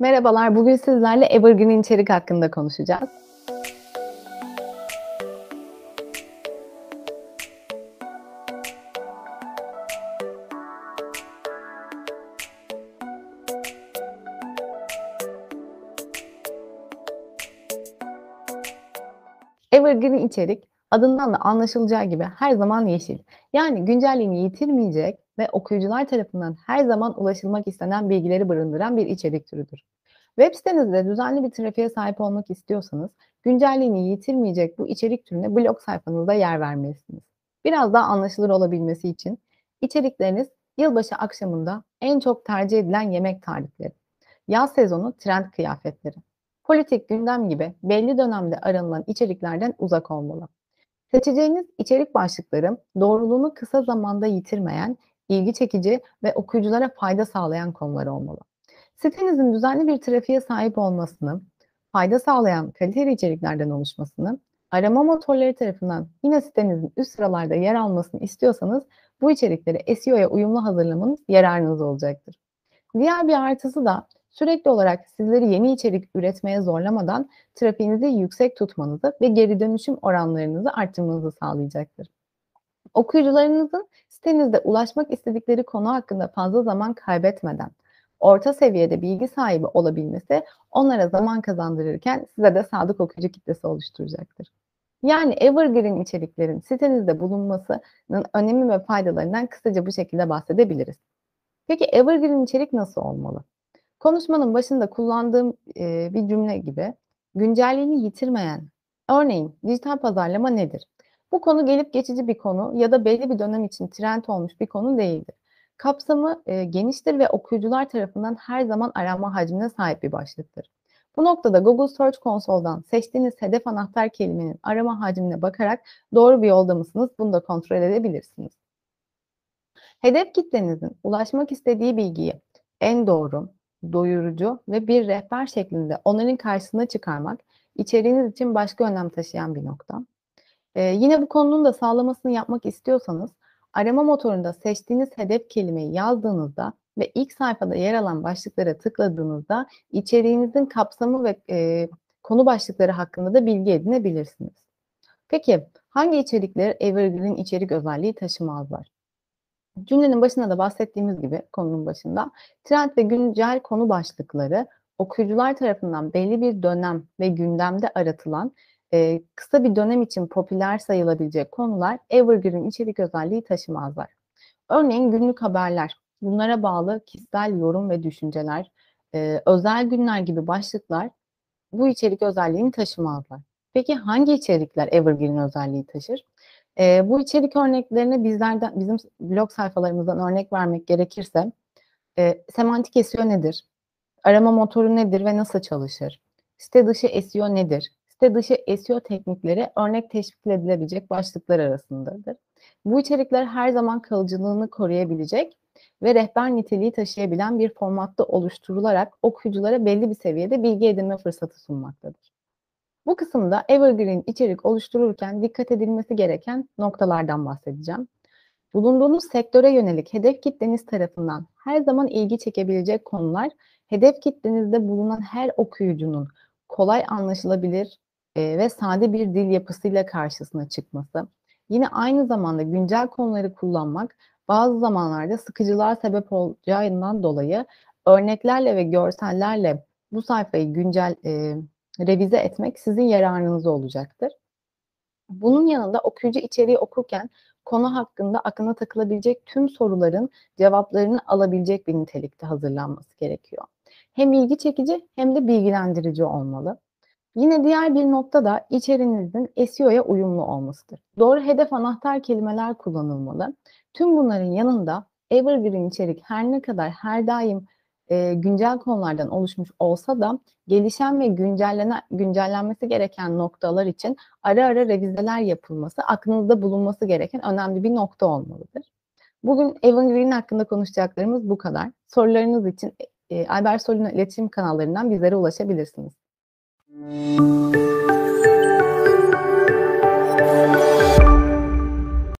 Merhabalar, bugün sizlerle evergreen içerik hakkında konuşacağız. Evergreen içerik adından da anlaşılacağı gibi her zaman yeşil. Yani güncelliğini yitirmeyecek ve okuyucular tarafından her zaman ulaşılmak istenen bilgileri barındıran bir içerik türüdür. Web sitenizde düzenli bir trafiğe sahip olmak istiyorsanız güncelliğini yitirmeyecek bu içerik türüne blog sayfanızda yer vermelisiniz. Biraz daha anlaşılır olabilmesi için içerikleriniz yılbaşı akşamında en çok tercih edilen yemek tarifleri, yaz sezonu trend kıyafetleri, politik gündem gibi belli dönemde aranılan içeriklerden uzak olmalı. Seçeceğiniz içerik başlıkları doğruluğunu kısa zamanda yitirmeyen, ilgi çekici ve okuyuculara fayda sağlayan konular olmalı. Sitenizin düzenli bir trafiğe sahip olmasını, fayda sağlayan kaliteli içeriklerden oluşmasını, arama motorları tarafından yine sitenizin üst sıralarda yer almasını istiyorsanız bu içerikleri SEO'ya uyumlu hazırlamanız yararınız olacaktır. Diğer bir artısı da sürekli olarak sizleri yeni içerik üretmeye zorlamadan trafiğinizi yüksek tutmanızı ve geri dönüşüm oranlarınızı arttırmanızı sağlayacaktır. Okuyucularınızın sitenizde ulaşmak istedikleri konu hakkında fazla zaman kaybetmeden orta seviyede bilgi sahibi olabilmesi onlara zaman kazandırırken size de sadık okuyucu kitlesi oluşturacaktır. Yani evergreen içeriklerin sitenizde bulunmasının önemi ve faydalarından kısaca bu şekilde bahsedebiliriz. Peki evergreen içerik nasıl olmalı? Konuşmanın başında kullandığım e, bir cümle gibi güncelliğini yitirmeyen, örneğin dijital pazarlama nedir? Bu konu gelip geçici bir konu ya da belli bir dönem için trend olmuş bir konu değildir. Kapsamı e, geniştir ve okuyucular tarafından her zaman arama hacmine sahip bir başlıktır. Bu noktada Google Search Console'dan seçtiğiniz hedef anahtar kelimenin arama hacmine bakarak doğru bir yolda mısınız bunu da kontrol edebilirsiniz. Hedef kitlenizin ulaşmak istediği bilgiyi en doğru, doyurucu ve bir rehber şeklinde onların karşısına çıkarmak içeriğiniz için başka önem taşıyan bir nokta. Ee, yine bu konunun da sağlamasını yapmak istiyorsanız arama motorunda seçtiğiniz hedef kelimeyi yazdığınızda ve ilk sayfada yer alan başlıklara tıkladığınızda içeriğinizin kapsamı ve e, konu başlıkları hakkında da bilgi edinebilirsiniz. Peki hangi içerikler evergreen içerik özelliği taşımazlar? Cümlenin başında da bahsettiğimiz gibi konunun başında trend ve güncel konu başlıkları okuyucular tarafından belli bir dönem ve gündemde aratılan e, kısa bir dönem için popüler sayılabilecek konular evergreen içerik özelliği taşımazlar. Örneğin günlük haberler, bunlara bağlı kişisel yorum ve düşünceler, e, özel günler gibi başlıklar bu içerik özelliğini taşımazlar. Peki hangi içerikler evergreen özelliği taşır? E, bu içerik örneklerine bizlerden, bizim blog sayfalarımızdan örnek vermek gerekirse, e, semantik SEO nedir? Arama motoru nedir ve nasıl çalışır? Site dışı SEO nedir? Site dışı SEO teknikleri örnek teşvik edilebilecek başlıklar arasındadır. Bu içerikler her zaman kalıcılığını koruyabilecek ve rehber niteliği taşıyabilen bir formatta oluşturularak okuyuculara belli bir seviyede bilgi edinme fırsatı sunmaktadır. Bu kısımda Evergreen içerik oluştururken dikkat edilmesi gereken noktalardan bahsedeceğim. Bulunduğunuz sektöre yönelik hedef kitleniz tarafından her zaman ilgi çekebilecek konular, hedef kitlenizde bulunan her okuyucunun kolay anlaşılabilir e, ve sade bir dil yapısıyla karşısına çıkması. Yine aynı zamanda güncel konuları kullanmak bazı zamanlarda sıkıcılığa sebep olacağından dolayı örneklerle ve görsellerle bu sayfayı güncel e, revize etmek sizin yararınıza olacaktır. Bunun yanında okuyucu içeriği okurken konu hakkında aklına takılabilecek tüm soruların cevaplarını alabilecek bir nitelikte hazırlanması gerekiyor. Hem ilgi çekici hem de bilgilendirici olmalı. Yine diğer bir nokta da içeriğinizin SEO'ya uyumlu olmasıdır. Doğru hedef anahtar kelimeler kullanılmalı. Tüm bunların yanında evergreen içerik her ne kadar her daim e, güncel konulardan oluşmuş olsa da gelişen ve güncellenmesi gereken noktalar için ara ara revizeler yapılması aklınızda bulunması gereken önemli bir nokta olmalıdır. Bugün Evergreen hakkında konuşacaklarımız bu kadar. Sorularınız için e, Albert Solino iletişim kanallarından bizlere ulaşabilirsiniz. Música